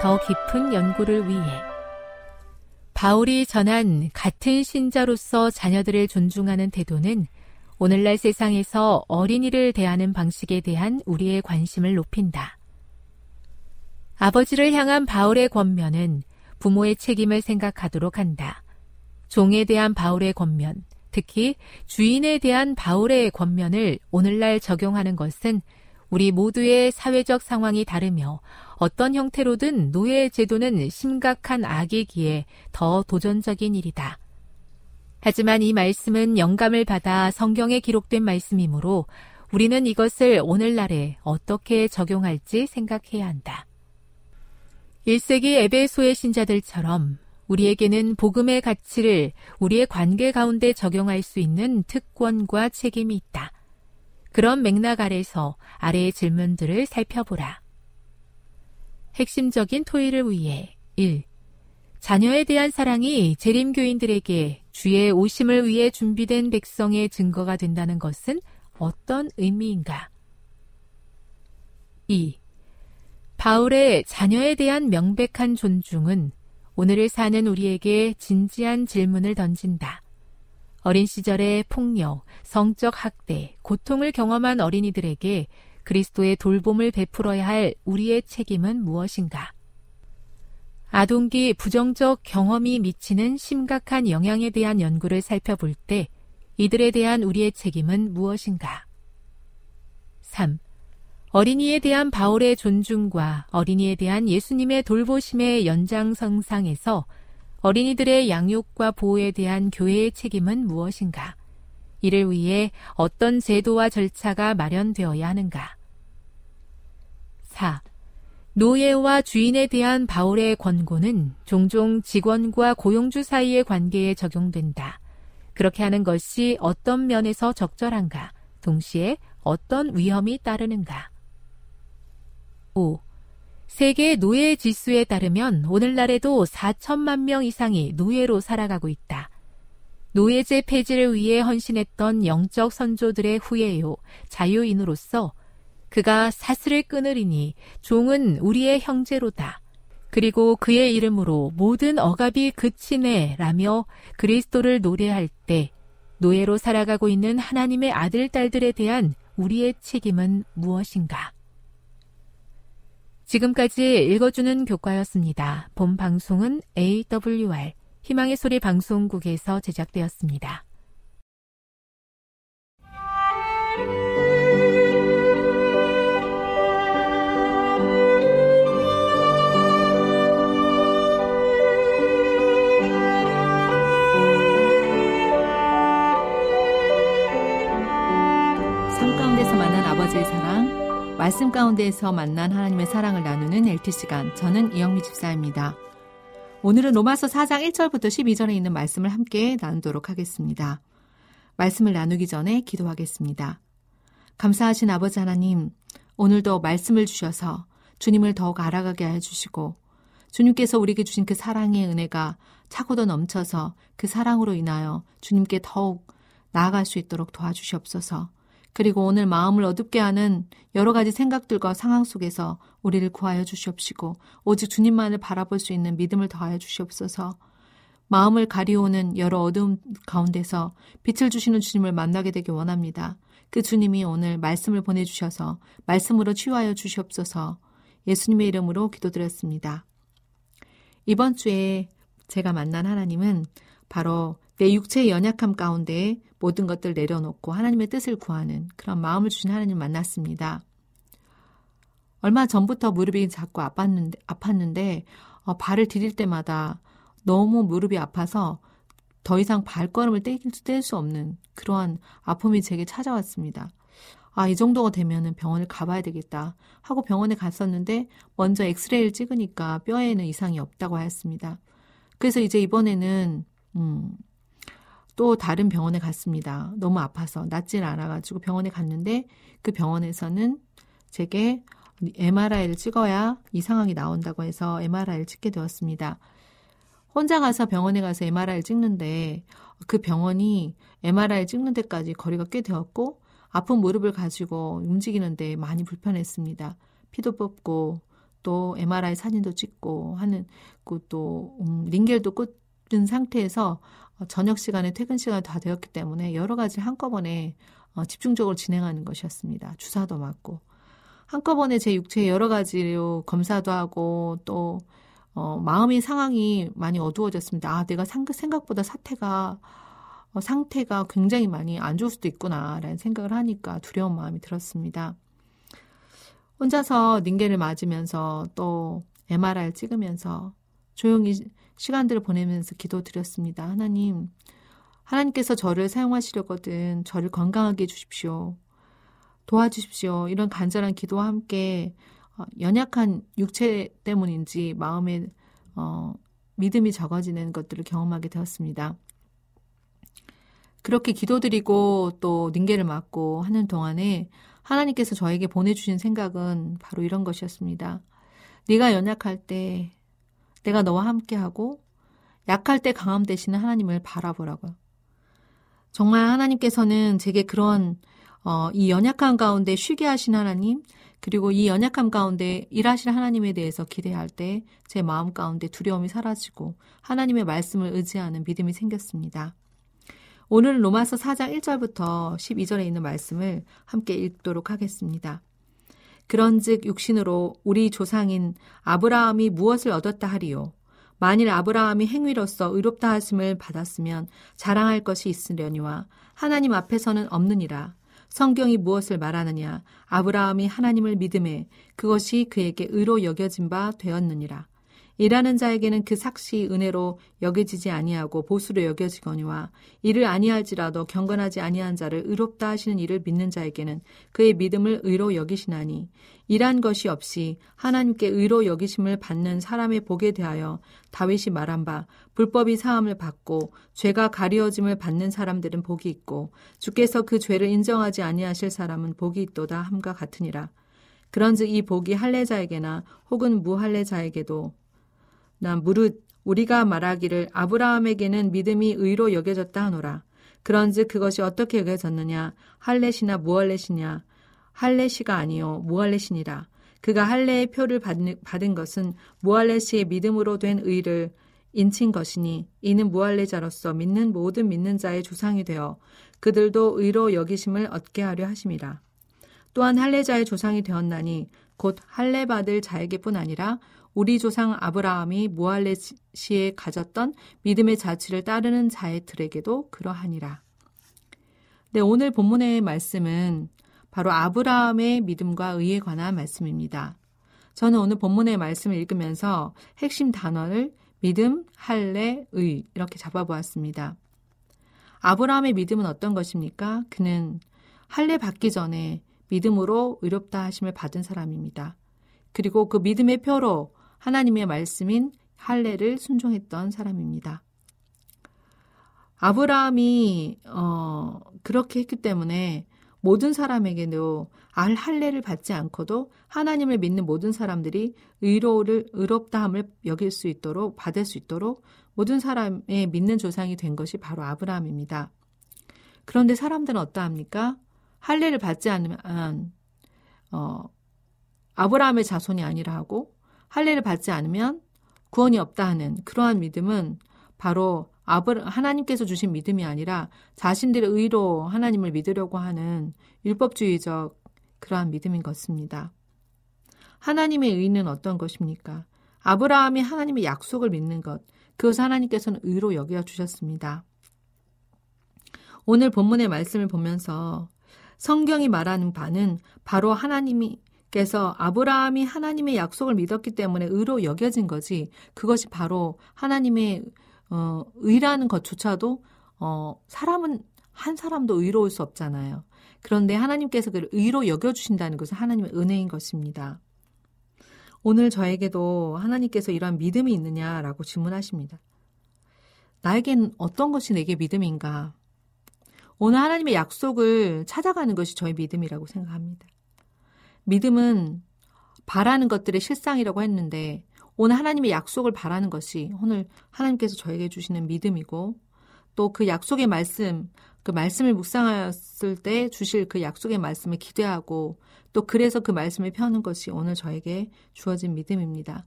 더 깊은 연구를 위해 바울이 전한 같은 신자로서 자녀들을 존중하는 태도는 오늘날 세상에서 어린이를 대하는 방식에 대한 우리의 관심을 높인다. 아버지를 향한 바울의 권면은 부모의 책임을 생각하도록 한다. 종에 대한 바울의 권면, 특히 주인에 대한 바울의 권면을 오늘날 적용하는 것은 우리 모두의 사회적 상황이 다르며 어떤 형태로든 노예 제도는 심각한 악이기에 더 도전적인 일이다. 하지만 이 말씀은 영감을 받아 성경에 기록된 말씀이므로 우리는 이것을 오늘날에 어떻게 적용할지 생각해야 한다. 1세기 에베소의 신자들처럼 우리에게는 복음의 가치를 우리의 관계 가운데 적용할 수 있는 특권과 책임이 있다. 그런 맥락 아래서 아래의 질문들을 살펴보라. 핵심적인 토의를 위해 1. 자녀에 대한 사랑이 재림 교인들에게 주의 오심을 위해 준비된 백성의 증거가 된다는 것은 어떤 의미인가? 2. 바울의 자녀에 대한 명백한 존중은 오늘을 사는 우리에게 진지한 질문을 던진다. 어린 시절의 폭력, 성적 학대, 고통을 경험한 어린이들에게 그리스도의 돌봄을 베풀어야 할 우리의 책임은 무엇인가? 아동기 부정적 경험이 미치는 심각한 영향에 대한 연구를 살펴볼 때 이들에 대한 우리의 책임은 무엇인가? 3. 어린이에 대한 바울의 존중과 어린이에 대한 예수님의 돌보심의 연장선상에서 어린이들의 양육과 보호에 대한 교회의 책임은 무엇인가? 이를 위해 어떤 제도와 절차가 마련되어야 하는가? 4. 노예와 주인에 대한 바울의 권고는 종종 직원과 고용주 사이의 관계에 적용된다. 그렇게 하는 것이 어떤 면에서 적절한가? 동시에 어떤 위험이 따르는가? 5. 세계 노예 지수에 따르면 오늘날에도 4천만 명 이상이 노예로 살아가고 있다. 노예제 폐지를 위해 헌신했던 영적 선조들의 후예요, 자유인으로서 그가 사슬을 끊으리니 종은 우리의 형제로다. 그리고 그의 이름으로 모든 억압이 그치네 라며 그리스도를 노래할 때 노예로 살아가고 있는 하나님의 아들, 딸들에 대한 우리의 책임은 무엇인가? 지금까지 읽어주는 교과였습니다. 본 방송은 AWR 희망의 소리 방송국에서 제작되었습니다. 가운데에서 만난 하나님의 사랑을 나누는 LT 시간. 저는 이영미 집사입니다. 오늘은 로마서 4장 1절부터 12절에 있는 말씀을 함께 나누도록 하겠습니다. 말씀을 나누기 전에 기도하겠습니다. 감사하신 아버지 하나님, 오늘도 말씀을 주셔서 주님을 더욱 알아가게 해 주시고 주님께서 우리에게 주신 그 사랑의 은혜가 차고도 넘쳐서 그 사랑으로 인하여 주님께 더욱 나아갈 수 있도록 도와주시옵소서. 그리고 오늘 마음을 어둡게 하는 여러 가지 생각들과 상황 속에서 우리를 구하여 주시옵시고 오직 주님만을 바라볼 수 있는 믿음을 더하여 주시옵소서. 마음을 가리우는 여러 어두움 가운데서 빛을 주시는 주님을 만나게 되길 원합니다. 그 주님이 오늘 말씀을 보내주셔서 말씀으로 치유하여 주시옵소서 예수님의 이름으로 기도드렸습니다. 이번 주에 제가 만난 하나님은 바로 내 육체의 연약함 가운데 모든 것들 내려놓고 하나님의 뜻을 구하는 그런 마음을 주신 하나님 만났습니다. 얼마 전부터 무릎이 자꾸 아팠는데, 아팠는데 어, 발을 디딜 때마다 너무 무릎이 아파서 더 이상 발걸음을 뗄수 없는 그러한 아픔이 제게 찾아왔습니다. 아, 이 정도가 되면은 병원을 가봐야 되겠다 하고 병원에 갔었는데 먼저 엑스레이를 찍으니까 뼈에는 이상이 없다고 하였습니다. 그래서 이제 이번에는 음, 또 다른 병원에 갔습니다. 너무 아파서 낫질 않아가지고 병원에 갔는데 그 병원에서는 제게 MRI를 찍어야 이 상황이 나온다고 해서 MRI를 찍게 되었습니다. 혼자 가서 병원에 가서 MRI를 찍는데 그 병원이 MRI 찍는 데까지 거리가 꽤 되었고 아픈 무릎을 가지고 움직이는데 많이 불편했습니다. 피도 뽑고 또 MRI 사진도 찍고 하는 그또 음, 링겔도 꽂은 상태에서 저녁 시간에 퇴근 시간이 다 되었기 때문에 여러 가지 한꺼번에 어, 집중적으로 진행하는 것이었습니다. 주사도 맞고 한꺼번에 제 육체에 여러 가지로 검사도 하고 또 어, 마음의 상황이 많이 어두워졌습니다. 아, 내가 생각보다 사태가 어, 상태가 굉장히 많이 안 좋을 수도 있구나라는 생각을 하니까 두려운 마음이 들었습니다. 혼자서 닝게를 맞으면서 또 MRI를 찍으면서 조용히 시간들을 보내면서 기도 드렸습니다. 하나님, 하나님께서 저를 사용하시려거든 저를 건강하게 해주십시오. 도와주십시오. 이런 간절한 기도와 함께 어, 연약한 육체 때문인지 마음에 어, 믿음이 적어지는 것들을 경험하게 되었습니다. 그렇게 기도드리고 또 닝게를 맞고 하는 동안에 하나님께서 저에게 보내주신 생각은 바로 이런 것이었습니다. 네가 연약할 때 내가 너와 함께하고 약할 때 강함 되시는 하나님을 바라보라고요. 정말 하나님께서는 제게 그런 어, 이 연약한 가운데 쉬게 하신 하나님, 그리고 이 연약함 가운데 일하실 하나님에 대해서 기대할 때 제 마음 가운데 두려움이 사라지고 하나님의 말씀을 의지하는 믿음이 생겼습니다. 오늘 로마서 4장 1절부터 12절에 있는 말씀을 함께 읽도록 하겠습니다. 그런즉 육신으로 우리 조상인 아브라함이 무엇을 얻었다 하리요? 만일 아브라함이 행위로서 의롭다 하심을 받았으면 자랑할 것이 있으려니와 하나님 앞에서는 없느니라. 성경이 무엇을 말하느냐? 아브라함이 하나님을 믿음에 그것이 그에게 의로 여겨진 바 되었느니라 일하는 자에게는 그 삭시 은혜로 여겨지지 아니하고 보수로 여겨지거니와 이를 아니할지라도 경건하지 아니한 자를 의롭다 하시는 이를 믿는 자에게는 그의 믿음을 의로 여기시나니 일한 것이 없이 하나님께 의로 여기심을 받는 사람의 복에 대하여 다윗이 말한 바 불법이 사함을 받고 죄가 가리워짐을 받는 사람들은 복이 있고 주께서 그 죄를 인정하지 아니하실 사람은 복이 있도다 함과 같으니라. 그런즉 이 복이 할례자에게나 혹은 무할례자에게도 나 무릇 우리가 말하기를 아브라함에게는 믿음이 의로 여겨졌다 하노라. 그런즉 그것이 어떻게 여겨졌느냐? 할렛이나 무할렛이냐? 할렛이가 아니요 무할렛이니라. 그가 할례의 표를 받은 것은 무할렛의 믿음으로 된 의를 인친 것이니 이는 무할례자로서 믿는 모든 믿는 자의 조상이 되어 그들도 의로 여기심을 얻게 하려 하심이라. 또한 할례자의 조상이 되었나니 곧 할례 받을 자에게뿐 아니라 우리 조상 아브라함이 무할례 시에 가졌던 믿음의 자취를 따르는 자들에게도 그러하니라. 네, 오늘 본문의 말씀은 바로 아브라함의 믿음과 의에 관한 말씀입니다. 저는 오늘 본문의 말씀을 읽으면서 핵심 단어를 믿음, 할례, 의 이렇게 잡아보았습니다. 아브라함의 믿음은 어떤 것입니까? 그는 할례 받기 전에 믿음으로 의롭다 하심을 받은 사람입니다. 그리고 그 믿음의 표로 하나님의 말씀인 할례를 순종했던 사람입니다. 아브라함이 어, 그렇게 했기 때문에 모든 사람에게도 알 할례를 받지 않고도 하나님을 믿는 모든 사람들이 의로를 의롭다함을 여길 수 있도록 받을 수 있도록 모든 사람의 믿는 조상이 된 것이 바로 아브라함입니다. 그런데 사람들은 어떠합니까? 할례를 받지 않으면 어, 아브라함의 자손이 아니라 하고 할례를 받지 않으면 구원이 없다 하는 그러한 믿음은 바로 아브 하나님께서 주신 믿음이 아니라 자신들의 의로 하나님을 믿으려고 하는 율법주의적 그러한 믿음인 것입니다. 하나님의 의는 어떤 것입니까? 아브라함이 하나님의 약속을 믿는 것, 그것을 하나님께서는 의로 여겨 주셨습니다. 오늘 본문의 말씀을 보면서 성경이 말하는 바는 바로 하나님 께서 아브라함이 하나님의 약속을 믿었기 때문에 의로 여겨진 거지 그것이 바로 하나님의 어, 의라는 것조차도 어, 사람은 한 사람도 의로울 수 없잖아요. 그런데 하나님께서 그를 의로 여겨주신다는 것은 하나님의 은혜인 것입니다. 오늘 저에게도 하나님께서 이러한 믿음이 있느냐라고 질문하십니다. 나에겐 어떤 것이 내게 믿음인가? 오늘 하나님의 약속을 찾아가는 것이 저의 믿음이라고 생각합니다. 믿음은 바라는 것들의 실상이라고 했는데 오늘 하나님의 약속을 바라는 것이 오늘 하나님께서 저에게 주시는 믿음이고 또 그 약속의 말씀, 그 말씀을 묵상하였을 때 주실 그 약속의 말씀을 기대하고 또 그래서 그 말씀을 펴는 것이 오늘 저에게 주어진 믿음입니다.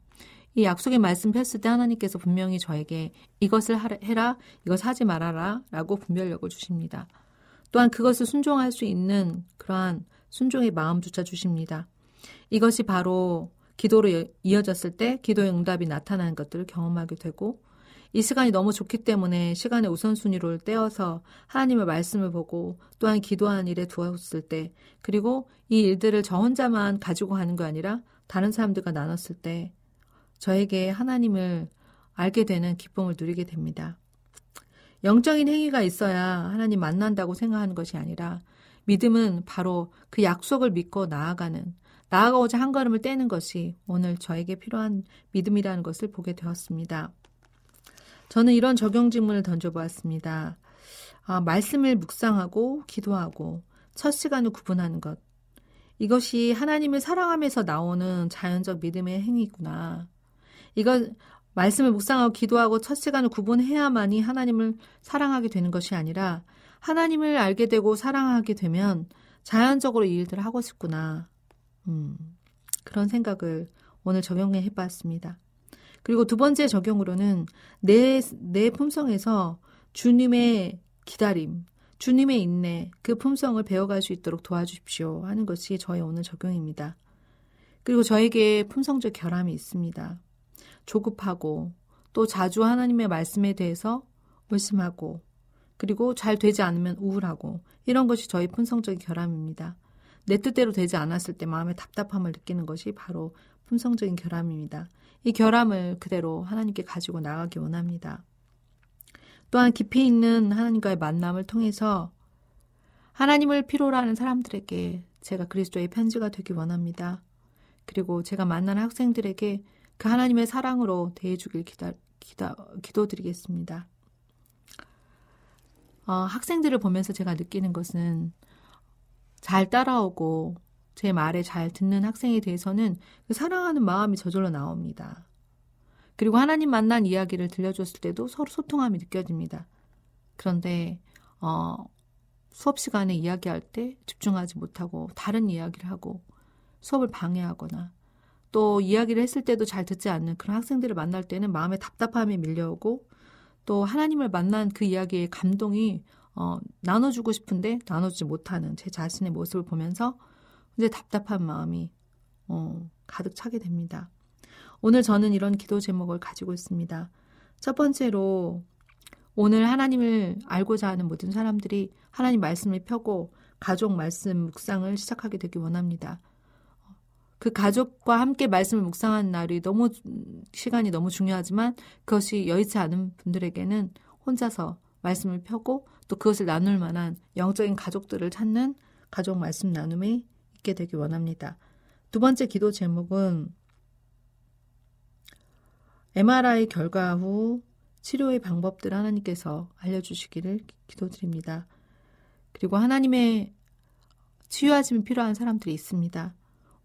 이 약속의 말씀 폈을 때 하나님께서 분명히 저에게 이것을 해라, 이것 하지 말아라 라고 분별력을 주십니다. 또한 그것을 순종할 수 있는 그러한 순종의 마음조차 주십니다. 이것이 바로 기도로 이어졌을 때 기도의 응답이 나타나는 것들을 경험하게 되고 이 시간이 너무 좋기 때문에 시간의 우선순위를 떼어서 하나님의 말씀을 보고 또한 기도하는 일에 두었을 때 그리고 이 일들을 저 혼자만 가지고 가는 거 아니라 다른 사람들과 나눴을 때 저에게 하나님을 알게 되는 기쁨을 누리게 됩니다. 영적인 행위가 있어야 하나님 만난다고 생각하는 것이 아니라 믿음은 바로 그 약속을 믿고 나아가는 나아가고자 한 걸음을 떼는 것이 오늘 저에게 필요한 믿음이라는 것을 보게 되었습니다. 저는 이런 적용 질문을 던져보았습니다. 아, 말씀을 묵상하고 기도하고 첫 시간을 구분하는 것. 이것이 하나님을 사랑하면서 나오는 자연적 믿음의 행위구나. 이거 말씀을 묵상하고 기도하고 첫 시간을 구분해야만이 하나님을 사랑하게 되는 것이 아니라 하나님을 알게 되고 사랑하게 되면 자연적으로 이 일들을 하고 싶구나. 음, 그런 생각을 오늘 적용해 봤습니다. 그리고 두 번째 적용으로는 내, 내 품성에서 주님의 기다림, 주님의 인내, 그 품성을 배워갈 수 있도록 도와주십시오 하는 것이 저의 오늘 적용입니다. 그리고 저에게 품성적 결함이 있습니다. 조급하고 또 자주 하나님의 말씀에 대해서 의심하고 그리고 잘 되지 않으면 우울하고 이런 것이 저희 품성적인 결함입니다. 내 뜻대로 되지 않았을 때 마음의 답답함을 느끼는 것이 바로 품성적인 결함입니다. 이 결함을 그대로 하나님께 가지고 나가기 원합니다. 또한 깊이 있는 하나님과의 만남을 통해서 하나님을 필요로 하는 사람들에게 제가 그리스도의 편지가 되기 원합니다. 그리고 제가 만나는 학생들에게 그 하나님의 사랑으로 대해주길 기다, 기다, 기도드리겠습니다. 어, 학생들을 보면서 제가 느끼는 것은 잘 따라오고 제 말에 잘 듣는 학생에 대해서는 그 사랑하는 마음이 저절로 나옵니다. 그리고 하나님 만난 이야기를 들려줬을 때도 서로 소통함이 느껴집니다. 그런데 어, 수업 시간에 이야기할 때 집중하지 못하고 다른 이야기를 하고 수업을 방해하거나 또 이야기를 했을 때도 잘 듣지 않는 그런 학생들을 만날 때는 마음에 답답함이 밀려오고 또 하나님을 만난 그 이야기의 감동이 어, 나눠주고 싶은데 나눠주지 못하는 제 자신의 모습을 보면서 이제 답답한 마음이 어, 가득 차게 됩니다. 오늘 저는 이런 기도 제목을 가지고 있습니다. 첫 번째로 오늘 하나님을 알고자 하는 모든 사람들이 하나님 말씀을 펴고 가족 말씀 묵상을 시작하게 되기 원합니다. 그 가족과 함께 말씀을 묵상하는 날이 너무 시간이 너무 중요하지만 그것이 여의치 않은 분들에게는 혼자서 말씀을 펴고 또 그것을 나눌 만한 영적인 가족들을 찾는 가족 말씀 나눔이 있게 되기 원합니다. 두 번째 기도 제목은 MRI 결과 후 치료의 방법들 하나님께서 알려주시기를 기도드립니다. 그리고 하나님의 치유하심이 필요한 사람들이 있습니다.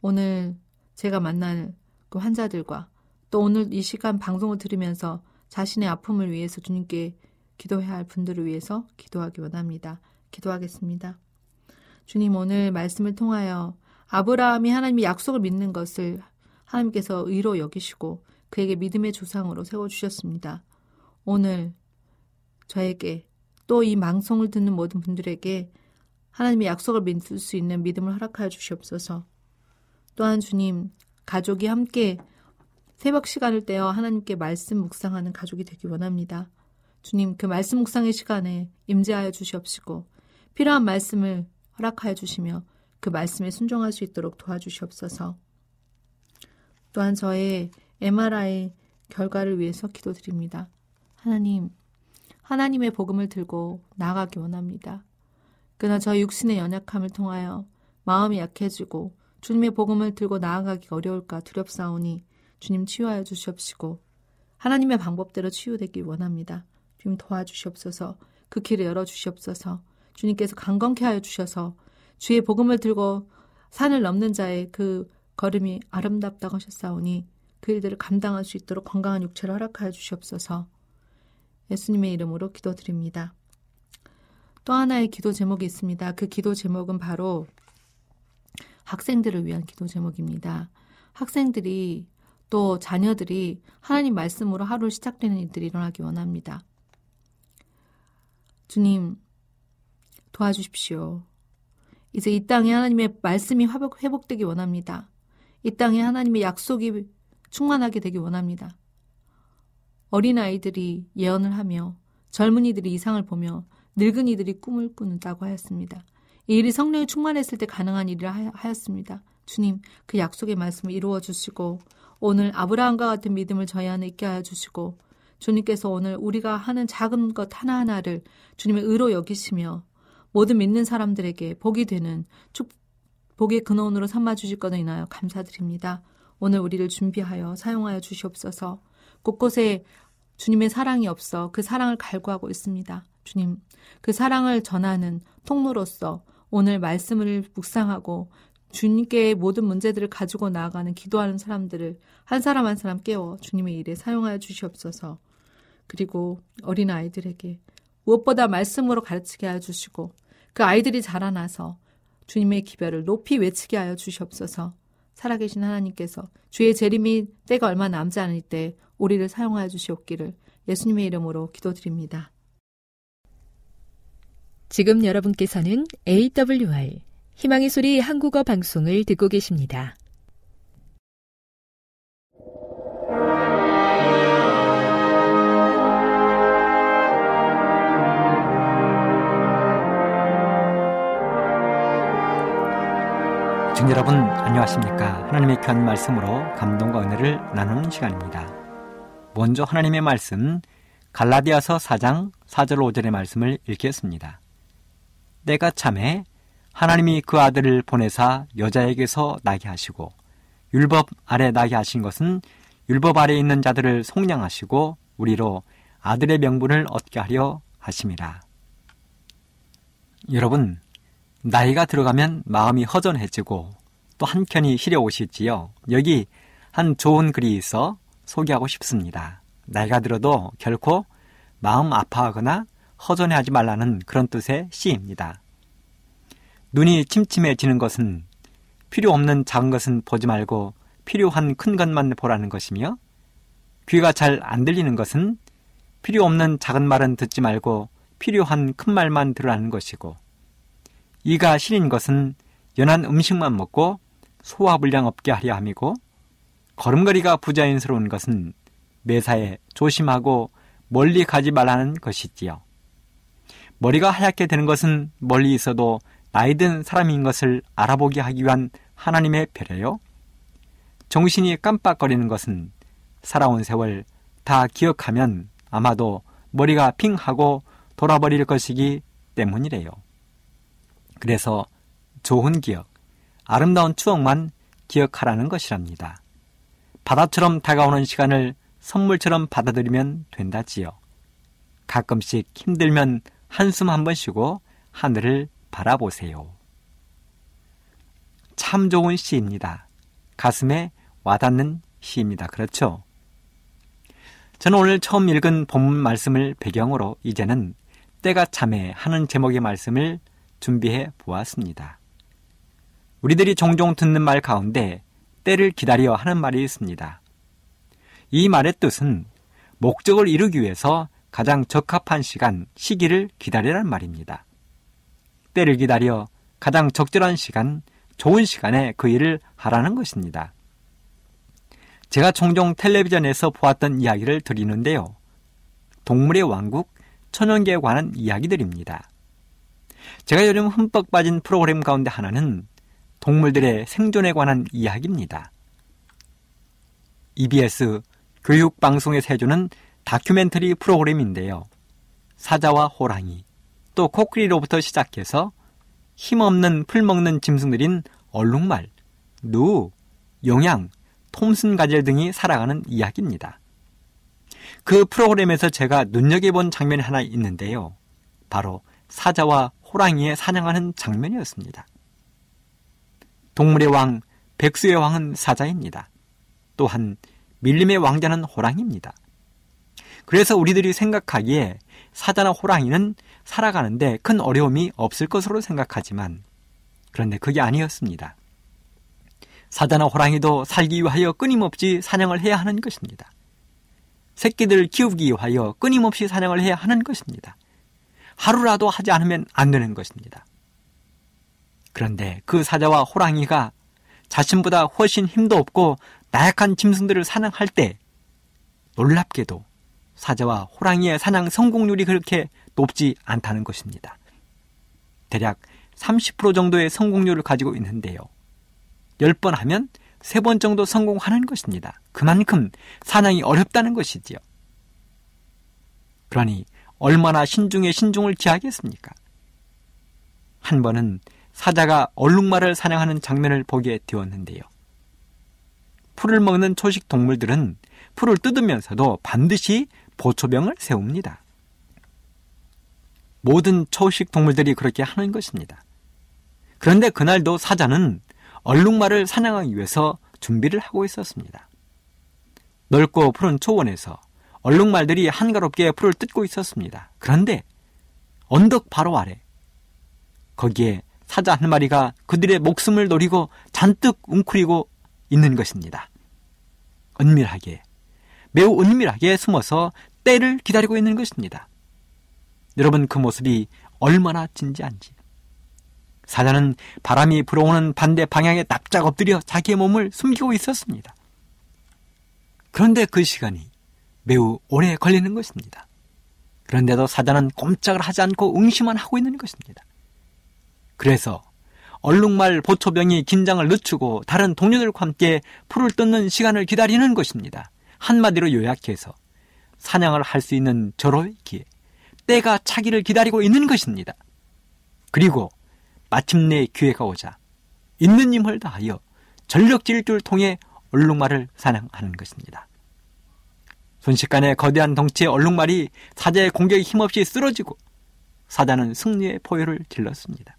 오늘 제가 만날 그 환자들과 또 오늘 이 시간 방송을 들으면서 자신의 아픔을 위해서 주님께 기도해야 할 분들을 위해서 기도하기 원합니다. 기도하겠습니다. 주님 오늘 말씀을 통하여 아브라함이 하나님의 약속을 믿는 것을 하나님께서 의로 여기시고 그에게 믿음의 조상으로 세워주셨습니다. 오늘 저에게 또 이 망송을 듣는 모든 분들에게 하나님의 약속을 믿을 수 있는 믿음을 허락하여 주시옵소서. 또한 주님, 가족이 함께 새벽 시간을 떼어 하나님께 말씀 묵상하는 가족이 되기 원합니다. 주님, 그 말씀 묵상의 시간에 임재하여 주시옵시고 필요한 말씀을 허락하여 주시며 그 말씀에 순종할 수 있도록 도와주시옵소서. 또한 저의 MRI 결과를 위해서 기도드립니다. 하나님, 하나님의 복음을 들고 나가기 원합니다. 그러나 저 육신의 연약함을 통하여 마음이 약해지고 주님의 복음을 들고 나아가기 어려울까 두렵사오니 주님 치유하여 주시옵시고 하나님의 방법대로 치유되길 원합니다. 주님 도와주시옵소서 그 길을 열어주시옵소서 주님께서 강건케 하여 주셔서 주의 복음을 들고 산을 넘는 자의 그 걸음이 아름답다고 하셨사오니 그 일들을 감당할 수 있도록 건강한 육체를 허락하여 주시옵소서 예수님의 이름으로 기도드립니다. 또 하나의 기도 제목이 있습니다. 그 기도 제목은 바로 학생들을 위한 기도 제목입니다. 학생들이 또 자녀들이 하나님 말씀으로 하루 시작되는 일들이 일어나기 원합니다. 주님, 도와주십시오. 이제 이 땅에 하나님의 말씀이 회복, 회복되기 원합니다. 이 땅에 하나님의 약속이 충만하게 되기 원합니다. 어린아이들이 예언을 하며 젊은이들이 이상을 보며 늙은이들이 꿈을 꾸는다고 하였습니다. 이 일이 성령이 충만했을 때 가능한 일이라 하였습니다. 주님, 그 약속의 말씀을 이루어 주시고 오늘 아브라함과 같은 믿음을 저희 안에 있게 하여 주시고 주님께서 오늘 우리가 하는 작은 것 하나하나를 주님의 의로 여기시며 모든 믿는 사람들에게 복이 되는 축 복의 근원으로 삼아 주실 것을 인하여 감사드립니다. 오늘 우리를 준비하여 사용하여 주시옵소서. 곳곳에 주님의 사랑이 없어 그 사랑을 갈구하고 있습니다. 주님, 그 사랑을 전하는 통로로서 오늘 말씀을 묵상하고 주님께 모든 문제들을 가지고 나아가는 기도하는 사람들을 한 사람 한 사람 깨워 주님의 일에 사용하여 주시옵소서. 그리고 어린 아이들에게 무엇보다 말씀으로 가르치게 하여 주시고 그 아이들이 자라나서 주님의 기별을 높이 외치게 하여 주시옵소서. 살아계신 하나님께서 주의 재림이 때가 얼마 남지 않을 때 우리를 사용하여 주시옵기를 예수님의 이름으로 기도드립니다. 지금 여러분께서는 AWR 희망의 소리 한국어 방송을 듣고 계십니다. 지금 여러분 안녕하십니까? 하나님의 귀한 말씀으로 감동과 은혜를 나누는 시간입니다. 먼저 하나님의 말씀 갈라디아서 4장 4절 5절의 말씀을 읽겠습니다. 때가 참에 하나님이 그 아들을 보내사 여자에게서 나게 하시고 율법 아래 나게 하신 것은 율법 아래 있는 자들을 속량하시고 우리로 아들의 명분을 얻게 하려 하심이라. 여러분, 나이가 들어가면 마음이 허전해지고 또 한켠이 시려오시지요. 여기 한 좋은 글이 있어 소개하고 싶습니다. 나이가 들어도 결코 마음 아파하거나 허전해하지 말라는 그런 뜻의 시입니다. 눈이 침침해지는 것은 필요 없는 작은 것은 보지 말고 필요한 큰 것만 보라는 것이며 귀가 잘 안 들리는 것은 필요 없는 작은 말은 듣지 말고 필요한 큰 말만 들으라는 것이고 이가 시린 것은 연한 음식만 먹고 소화불량 없게 하려 함이고 걸음걸이가 부자연스러운 것은 매사에 조심하고 멀리 가지 말라는 것이지요. 머리가 하얗게 되는 것은 멀리 있어도 나이 든 사람인 것을 알아보게 하기 위한 하나님의 배려요. 정신이 깜빡거리는 것은 살아온 세월 다 기억하면 아마도 머리가 핑하고 돌아버릴 것이기 때문이래요. 그래서 좋은 기억, 아름다운 추억만 기억하라는 것이랍니다. 바다처럼 다가오는 시간을 선물처럼 받아들이면 된다지요. 가끔씩 힘들면 한숨 한 번 쉬고 하늘을 바라보세요. 참 좋은 시입니다. 가슴에 와닿는 시입니다. 그렇죠? 저는 오늘 처음 읽은 본문 말씀을 배경으로 이제는 때가 참해 하는 제목의 말씀을 준비해 보았습니다. 우리들이 종종 듣는 말 가운데 때를 기다려 하는 말이 있습니다. 이 말의 뜻은 목적을 이루기 위해서 가장 적합한 시간, 시기를 기다리라는 말입니다. 때를 기다려 가장 적절한 시간, 좋은 시간에 그 일을 하라는 것입니다. 제가 종종 텔레비전에서 보았던 이야기를 드리는데요. 동물의 왕국, 천연계에 관한 이야기들입니다. 제가 요즘 흠뻑 빠진 프로그램 가운데 하나는 동물들의 생존에 관한 이야기입니다. EBS 교육방송에서 해주는 다큐멘터리 프로그램인데요. 사자와 호랑이, 또 코끼리로부터 시작해서 힘없는 풀 먹는 짐승들인 얼룩말, 누, 용양, 톰슨 가젤 등이 살아가는 이야기입니다. 그 프로그램에서 제가 눈여겨본 장면이 하나 있는데요. 바로 사자와 호랑이의 사냥하는 장면이었습니다. 동물의 왕, 백수의 왕은 사자입니다. 또한 밀림의 왕자는 호랑이입니다. 그래서 우리들이 생각하기에 사자나 호랑이는 살아가는데 큰 어려움이 없을 것으로 생각하지만 그런데 그게 아니었습니다. 사자나 호랑이도 살기 위하여 끊임없이 사냥을 해야 하는 것입니다. 새끼들을 키우기 위하여 끊임없이 사냥을 해야 하는 것입니다. 하루라도 하지 않으면 안 되는 것입니다. 그런데 그 사자와 호랑이가 자신보다 훨씬 힘도 없고 나약한 짐승들을 사냥할 때 놀랍게도 사자와 호랑이의 사냥 성공률이 그렇게 높지 않다는 것입니다. 대략 30% 정도의 성공률을 가지고 있는데요. 10번 하면 3번 정도 성공하는 것입니다. 그만큼 사냥이 어렵다는 것이지요. 그러니 얼마나 신중에 신중을 기하겠습니까? 한 번은 사자가 얼룩말을 사냥하는 장면을 보게 되었는데요. 풀을 먹는 초식 동물들은 풀을 뜯으면서도 반드시 보초병을 세웁니다. 모든 초식 동물들이 그렇게 하는 것입니다. 그런데 그날도 사자는 얼룩말을 사냥하기 위해서 준비를 하고 있었습니다. 넓고 푸른 초원에서 얼룩말들이 한가롭게 풀을 뜯고 있었습니다. 그런데 언덕 바로 아래 거기에 사자 한 마리가 그들의 목숨을 노리고 잔뜩 웅크리고 있는 것입니다. 은밀하게 매우 은밀하게 숨어서 때를 기다리고 있는 것입니다. 여러분 그 모습이 얼마나 진지한지. 사자는 바람이 불어오는 반대 방향에 납작 엎드려 자기의 몸을 숨기고 있었습니다. 그런데 그 시간이 매우 오래 걸리는 것입니다. 그런데도 사자는 꼼짝을 하지 않고 응시만 하고 있는 것입니다. 그래서 얼룩말 보초병이 긴장을 늦추고 다른 동료들과 함께 풀을 뜯는 시간을 기다리는 것입니다. 한마디로 요약해서 사냥을 할 수 있는 절호의 기회, 때가 차기를 기다리고 있는 것입니다. 그리고 마침내 기회가 오자 있는 힘을 다하여 전력 질주를 통해 얼룩말을 사냥하는 것입니다. 순식간에 거대한 덩치의 얼룩말이 사자의 공격에 힘없이 쓰러지고 사자는 승리의 포효를 질렀습니다.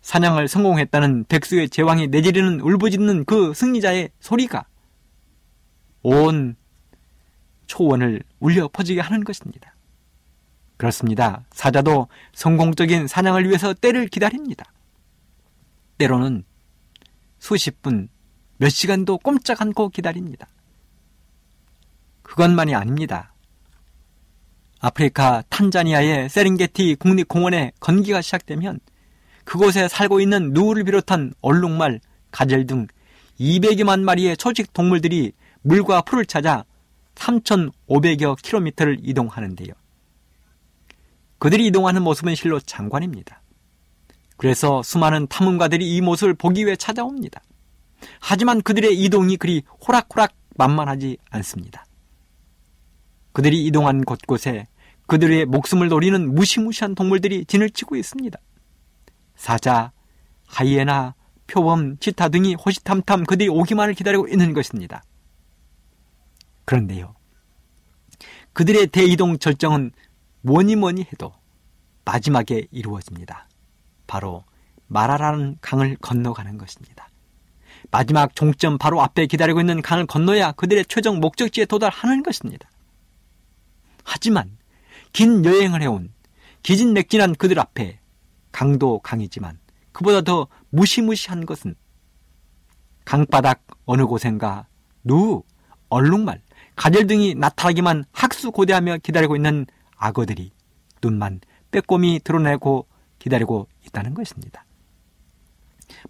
사냥을 성공했다는 백수의 제왕이 내지르는 울부짖는 그 승리자의 소리가 온 초원을 울려 퍼지게 하는 것입니다. 그렇습니다. 사자도 성공적인 사냥을 위해서 때를 기다립니다. 때로는 수십 분, 몇 시간도 꼼짝 않고 기다립니다. 그것만이 아닙니다. 아프리카 탄자니아의 세링게티 국립공원에 건기가 시작되면 그곳에 살고 있는 누를 비롯한 얼룩말, 가젤 등 200여만 마리의 초식 동물들이 물과 풀을 찾아 3,500여 킬로미터를 이동하는데요. 그들이 이동하는 모습은 실로 장관입니다. 그래서 수많은 탐험가들이 이 모습을 보기 위해 찾아옵니다. 하지만 그들의 이동이 그리 호락호락 만만하지 않습니다. 그들이 이동한 곳곳에 그들의 목숨을 노리는 무시무시한 동물들이 진을 치고 있습니다. 사자, 하이에나, 표범, 치타 등이 호시탐탐 그들이 오기만을 기다리고 있는 것입니다. 그런데요. 그들의 대이동 절정은 뭐니 뭐니 해도 마지막에 이루어집니다. 바로 마라라는 강을 건너가는 것입니다. 마지막 종점 바로 앞에 기다리고 있는 강을 건너야 그들의 최종 목적지에 도달하는 것입니다. 하지만 긴 여행을 해온 기진맥진한 그들 앞에 강도 강이지만 그보다 더 무시무시한 것은 강바닥 어느 곳엔가 누, 얼룩말, 가젤 등이 나타나기만 학수고대하며 기다리고 있는 악어들이 눈만 빼꼼히 드러내고 기다리고 있다는 것입니다.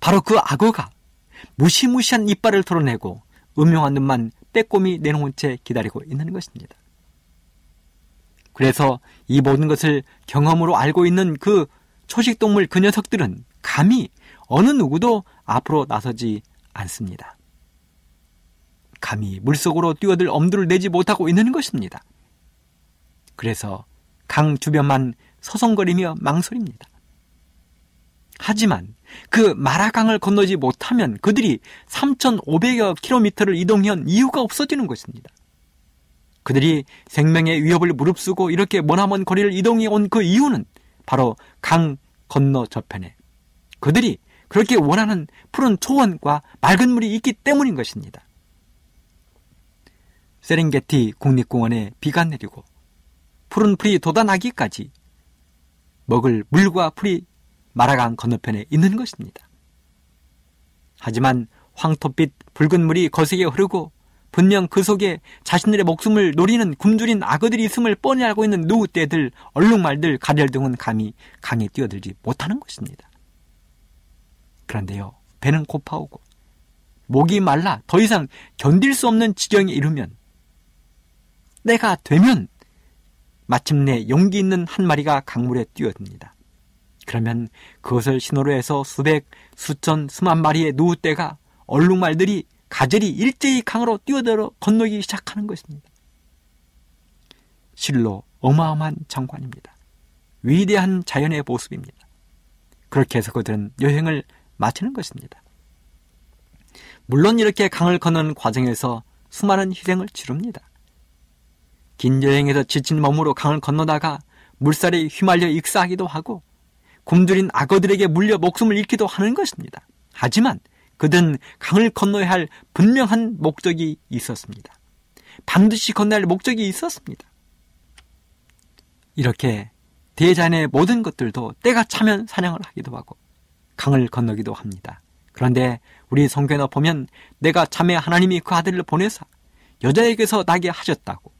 바로 그 악어가 무시무시한 이빨을 드러내고 음흉한 눈만 빼꼼히 내놓은 채 기다리고 있는 것입니다. 그래서 이 모든 것을 경험으로 알고 있는 그 초식동물 그 녀석들은 감히 어느 누구도 앞으로 나서지 않습니다. 감히 물속으로 뛰어들 엄두를 내지 못하고 있는 것입니다. 그래서 강 주변만 서성거리며 망설입니다. 하지만 그 마라강을 건너지 못하면 그들이 3,500여 킬로미터를 이동한 이유가 없어지는 것입니다. 그들이 생명의 위협을 무릅쓰고 이렇게 머나먼 거리를 이동해 온 그 이유는 바로 강 건너 저편에 그들이 그렇게 원하는 푸른 초원과 맑은 물이 있기 때문인 것입니다. 세렝게티 국립공원에 비가 내리고 푸른 풀이 돋아나기까지 먹을 물과 풀이 마라강 건너편에 있는 것입니다. 하지만 황토빛 붉은 물이 거세게 흐르고 분명 그 속에 자신들의 목숨을 노리는 굶주린 악어들이 있음을 뻔히 알고 있는 노우떼들, 얼룩말들, 가델 등은 감히 강에 뛰어들지 못하는 것입니다. 그런데요, 배는 고파오고 목이 말라 더 이상 견딜 수 없는 지경에 이르면 때가 되면 마침내 용기 있는 한 마리가 강물에 뛰어듭니다. 그러면 그것을 신호로 해서 수백, 수천, 수만 마리의 누우떼가 얼룩말들이 가젤이 일제히 강으로 뛰어들어 건너기 시작하는 것입니다. 실로 어마어마한 장관입니다. 위대한 자연의 모습입니다. 그렇게 해서 그들은 여행을 마치는 것입니다. 물론 이렇게 강을 건너는 과정에서 수많은 희생을 치릅니다. 긴 여행에서 지친 몸으로 강을 건너다가 물살에 휘말려 익사하기도 하고 굶주린 악어들에게 물려 목숨을 잃기도 하는 것입니다. 하지만 그들은 강을 건너야 할 분명한 목적이 있었습니다. 반드시 건너야 할 목적이 있었습니다. 이렇게 대자연의 모든 것들도 때가 차면 사냥을 하기도 하고 강을 건너기도 합니다. 그런데 우리 성경에 보면 내가 참에 하나님이 그 아들을 보내사 여자에게서 나게 하셨다고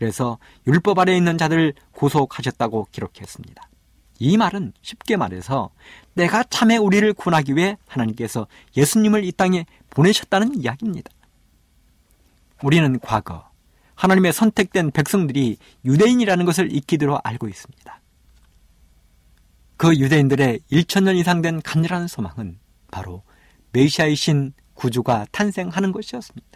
그래서 율법 아래 있는 자들을 구속하셨다고 기록했습니다. 이 말은 쉽게 말해서 내가 참에 우리를 구원하기 위해 하나님께서 예수님을 이 땅에 보내셨다는 이야기입니다. 우리는 과거 하나님의 선택된 백성들이 유대인이라는 것을 익히도록 알고 있습니다. 그 유대인들의 1천년 이상 된 간절한 소망은 바로 메시아이신 구주가 탄생하는 것이었습니다.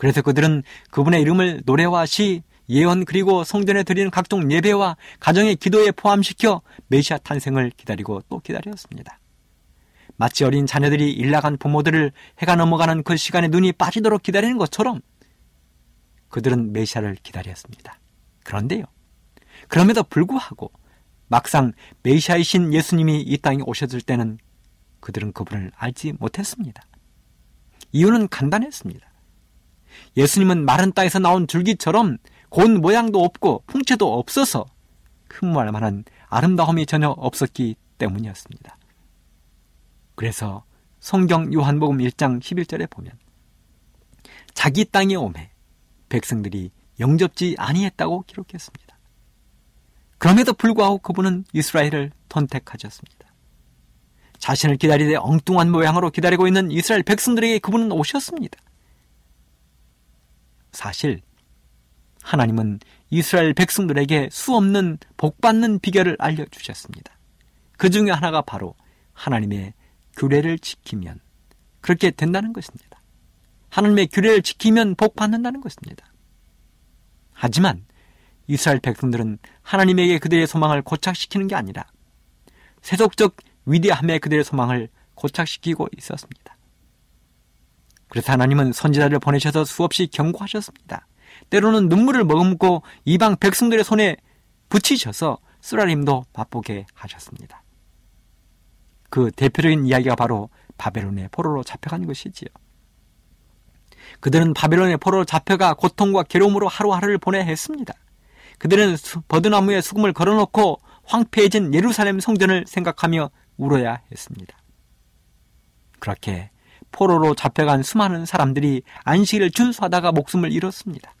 그래서 그들은 그분의 이름을 노래와 시, 예언 그리고 성전에 드리는 각종 예배와 가정의 기도에 포함시켜 메시아 탄생을 기다리고 또 기다렸습니다. 마치 어린 자녀들이 일 나간 부모들을 해가 넘어가는 그 시간에 눈이 빠지도록 기다리는 것처럼 그들은 메시아를 기다렸습니다. 그런데요. 그럼에도 불구하고 막상 메시아이신 예수님이 이 땅에 오셨을 때는 그들은 그분을 알지 못했습니다. 이유는 간단했습니다. 예수님은 마른 땅에서 나온 줄기처럼 곤 모양도 없고 풍채도 없어서 흠모할 만한 아름다움이 전혀 없었기 때문이었습니다. 그래서 성경 요한복음 1장 11절에 보면 자기 땅에 오매 백성들이 영접지 아니했다고 기록했습니다. 그럼에도 불구하고 그분은 이스라엘을 선택하셨습니다. 자신을 기다리되 엉뚱한 모양으로 기다리고 있는 이스라엘 백성들에게 그분은 오셨습니다. 사실 하나님은 이스라엘 백성들에게 수없는 복받는 비결을 알려주셨습니다. 그 중에 하나가 바로 하나님의 규례를 지키면 그렇게 된다는 것입니다. 하나님의 규례를 지키면 복 받는다는 것입니다. 하지만 이스라엘 백성들은 하나님에게 그들의 소망을 고착시키는 게 아니라 세속적 위대함에 그들의 소망을 고착시키고 있었습니다. 그래서 하나님은 선지자를 보내셔서 수없이 경고하셨습니다. 때로는 눈물을 머금고 이방 백성들의 손에 붙이셔서 쓰라림도 맛보게 하셨습니다. 그 대표적인 이야기가 바로 바벨론의 포로로 잡혀간 것이지요. 그들은 바벨론의 포로로 잡혀가 고통과 괴로움으로 하루하루를 보내야 했습니다. 그들은 버드나무에 수금을 걸어놓고 황폐해진 예루살렘 성전을 생각하며 울어야 했습니다. 그렇게 포로로 잡혀간 수많은 사람들이 안식일을 준수하다가 목숨을 잃었습니다.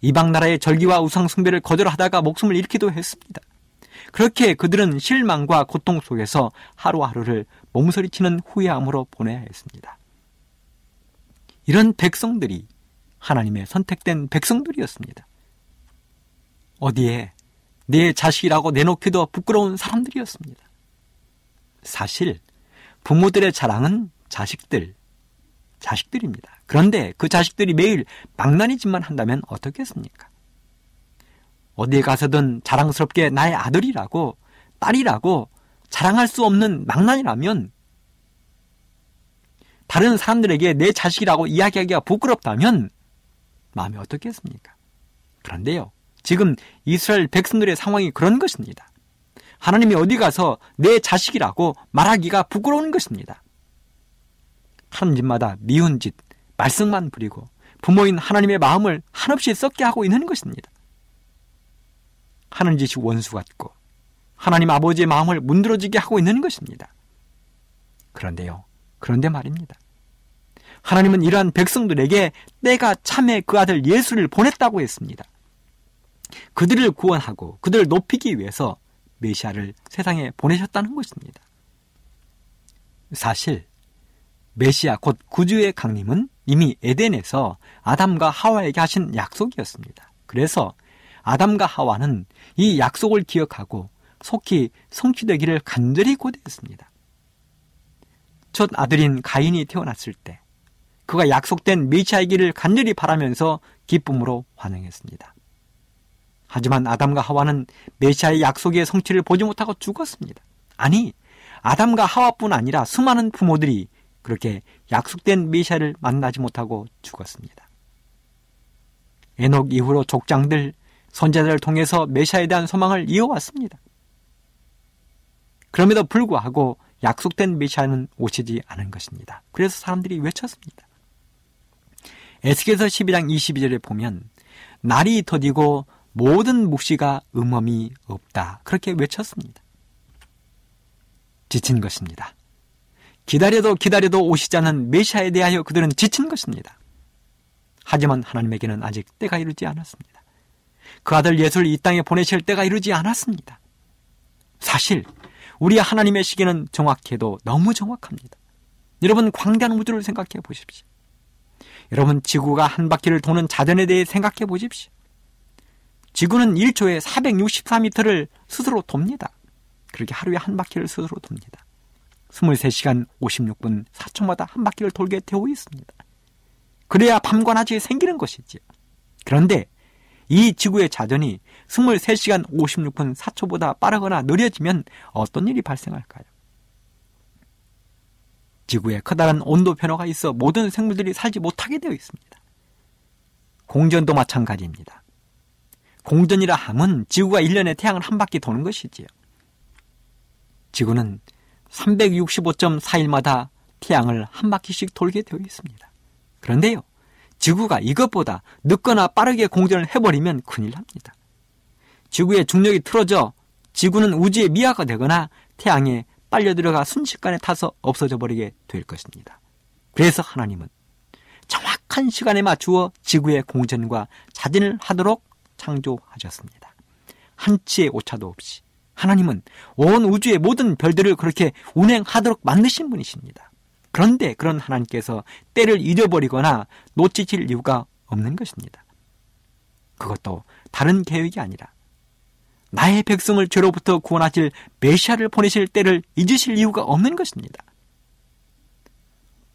이방 나라의 절기와 우상 숭배를 거절하다가 목숨을 잃기도 했습니다. 그렇게 그들은 실망과 고통 속에서 하루하루를 몸서리치는 후회함으로 보내야 했습니다. 이런 백성들이 하나님의 선택된 백성들이었습니다. 어디에 내 자식이라고 내놓기도 부끄러운 사람들이었습니다. 사실 부모들의 자랑은 자식들, 자식들입니다. 그런데 그 자식들이 매일 망나니 짓만 한다면 어떻겠습니까? 어디에 가서든 자랑스럽게 나의 아들이라고 딸이라고 자랑할 수 없는 망나니라면 다른 사람들에게 내 자식이라고 이야기하기가 부끄럽다면 마음이 어떻겠습니까? 그런데요. 지금 이스라엘 백성들의 상황이 그런 것입니다. 하나님이 어디 가서 내 자식이라고 말하기가 부끄러운 것입니다. 하는 짓마다 미운 짓, 말썽만 부리고 부모인 하나님의 마음을 한없이 썩게 하고 있는 것입니다. 하는 짓이 원수 같고 하나님 아버지의 마음을 문드러지게 하고 있는 것입니다. 그런데요. 그런데 말입니다. 하나님은 이러한 백성들에게 때가 참에 그 아들 예수를 보냈다고 했습니다. 그들을 구원하고 그들을 높이기 위해서 메시아를 세상에 보내셨다는 것입니다. 사실 메시아 곧 구주의 강림은 이미 에덴에서 아담과 하와에게 하신 약속이었습니다. 그래서 아담과 하와는 이 약속을 기억하고 속히 성취되기를 간절히 고대했습니다. 첫 아들인 가인이 태어났을 때 그가 약속된 메시아이기를 간절히 바라면서 기쁨으로 환영했습니다. 하지만 아담과 하와는 메시아의 약속의 성취를 보지 못하고 죽었습니다. 아니, 아담과 하와뿐 아니라 수많은 부모들이 그렇게 약속된 메시아를 만나지 못하고 죽었습니다. 에녹 이후로 족장들, 선제자를 통해서 메시아에 대한 소망을 이어왔습니다. 그럼에도 불구하고 약속된 메시아는 오시지 않은 것입니다. 그래서 사람들이 외쳤습니다. 에스겔서 12장 22절에 보면 날이 더디고 모든 묵시가 음험이 없다. 그렇게 외쳤습니다. 지친 것입니다. 기다려도 기다려도 오시지 않은 메시아에 대하여 그들은 지친 것입니다. 하지만 하나님에게는 아직 때가 이르지 않았습니다. 그 아들 예수를 이 땅에 보내실 때가 이르지 않았습니다. 사실 우리 하나님의 시기는 정확해도 너무 정확합니다. 여러분 광대한 우주를 생각해 보십시오. 여러분 지구가 한 바퀴를 도는 자전에 대해 생각해 보십시오. 지구는 1초에 464m를 스스로 돕니다. 그렇게 하루에 한 바퀴를 스스로 돕니다. 23시간 56분 4초마다 한 바퀴를 돌게 되어 있습니다. 그래야 밤과 낮이 생기는 것이지요. 그런데 이 지구의 자전이 23시간 56분 4초보다 빠르거나 느려지면 어떤 일이 발생할까요? 지구에 커다란 온도 변화가 있어 모든 생물들이 살지 못하게 되어 있습니다. 공전도 마찬가지입니다. 공전이라 함은 지구가 1년에 태양을 한 바퀴 도는 것이지요. 지구는 365.4일마다 태양을 한 바퀴씩 돌게 되어 있습니다. 그런데요, 지구가 이것보다 늦거나 빠르게 공전을 해버리면 큰일 납니다. 지구의 중력이 틀어져 지구는 우주의 미화가 되거나 태양에 빨려 들어가 순식간에 타서 없어져 버리게 될 것입니다. 그래서 하나님은 정확한 시간에 맞추어 지구의 공전과 자진을 하도록 창조하셨습니다. 한치의 오차도 없이 하나님은 온 우주의 모든 별들을 그렇게 운행하도록 만드신 분이십니다. 그런데 그런 하나님께서 때를 잊어버리거나 놓치실 이유가 없는 것입니다. 그것도 다른 계획이 아니라 나의 백성을 죄로부터 구원하실 메시아를 보내실 때를 잊으실 이유가 없는 것입니다.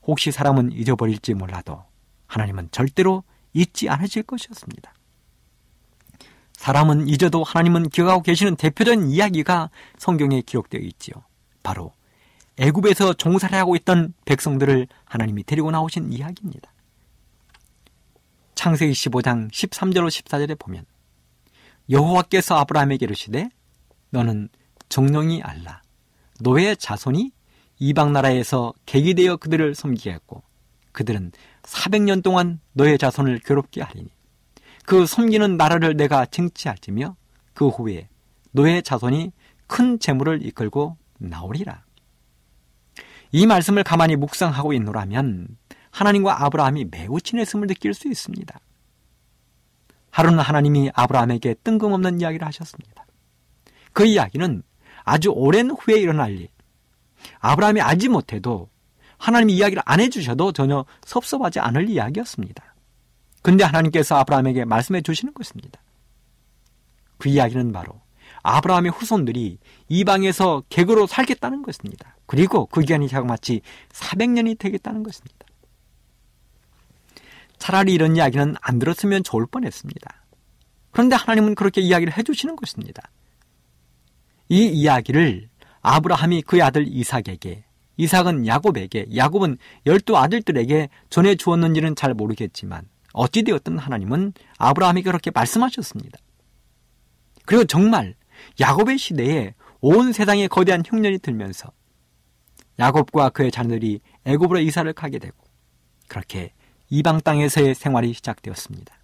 혹시 사람은 잊어버릴지 몰라도 하나님은 절대로 잊지 않으실 것이었습니다. 사람은 잊어도 하나님은 기억하고 계시는 대표적인 이야기가 성경에 기록되어 있지요. 바로 애굽에서 종살이 하고 있던 백성들을 하나님이 데리고 나오신 이야기입니다. 창세기 15장 13절로 14절에 보면 여호와께서 아브라함에게 이르시되 너는 정령이 알라 노의 자손이 이방 나라에서 객이 되어 그들을 섬기게 했고 그들은 400년 동안 너의 자손을 괴롭게 하리니 그 섬기는 나라를 내가 쟁취할지며 그 후에 너의 자손이 큰 재물을 이끌고 나오리라. 이 말씀을 가만히 묵상하고 있노라면 하나님과 아브라함이 매우 친했음을 느낄 수 있습니다. 하루는 하나님이 아브라함에게 뜬금없는 이야기를 하셨습니다. 그 이야기는 아주 오랜 후에 일어날 일. 아브라함이 알지 못해도 하나님이 이야기를 안 해주셔도 전혀 섭섭하지 않을 이야기였습니다. 근데 하나님께서 아브라함에게 말씀해 주시는 것입니다. 그 이야기는 바로 아브라함의 후손들이 이방에서 객으로 살겠다는 것입니다. 그리고 그 기간이 자그마치 400년이 되겠다는 것입니다. 차라리 이런 이야기는 안 들었으면 좋을 뻔했습니다. 그런데 하나님은 그렇게 이야기를 해주시는 것입니다. 이 이야기를 아브라함이 그의 아들 이삭에게, 이삭은 야곱에게, 야곱은 열두 아들들에게 전해 주었는지는 잘 모르겠지만 어찌되었든 하나님은 아브라함에게 그렇게 말씀하셨습니다. 그리고 정말 야곱의 시대에 온 세상에 거대한 흉년이 들면서 야곱과 그의 자녀들이 애굽으로 이사를 가게 되고 그렇게 이방 땅에서의 생활이 시작되었습니다.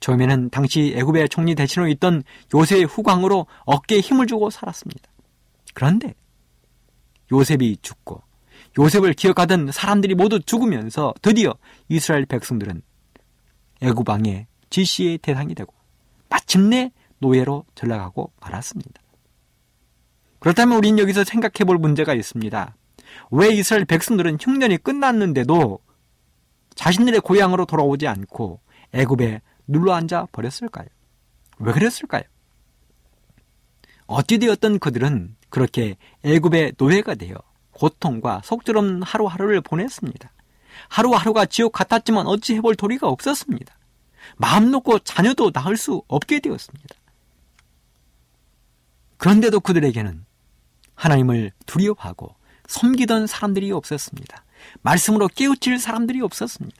처음에는 당시 애굽의 총리 대신으로 있던 요셉의 후광으로 어깨에 힘을 주고 살았습니다. 그런데 요셉이 죽고 요셉을 기억하던 사람들이 모두 죽으면서 드디어 이스라엘 백성들은 애굽 왕의 지시의 대상이 되고 마침내 노예로 전락하고 말았습니다. 그렇다면 우리는 여기서 생각해 볼 문제가 있습니다. 왜 이스라엘 백성들은 흉년이 끝났는데도 자신들의 고향으로 돌아오지 않고 애굽에 눌러앉아 버렸을까요? 왜 그랬을까요? 어찌되었던 그들은 그렇게 애굽의 노예가 되어 고통과 속절없는 하루하루를 보냈습니다. 하루하루가 지옥 같았지만 어찌 해볼 도리가 없었습니다. 마음 놓고 자녀도 낳을 수 없게 되었습니다. 그런데도 그들에게는 하나님을 두려워하고 섬기던 사람들이 없었습니다. 말씀으로 깨우칠 사람들이 없었습니다.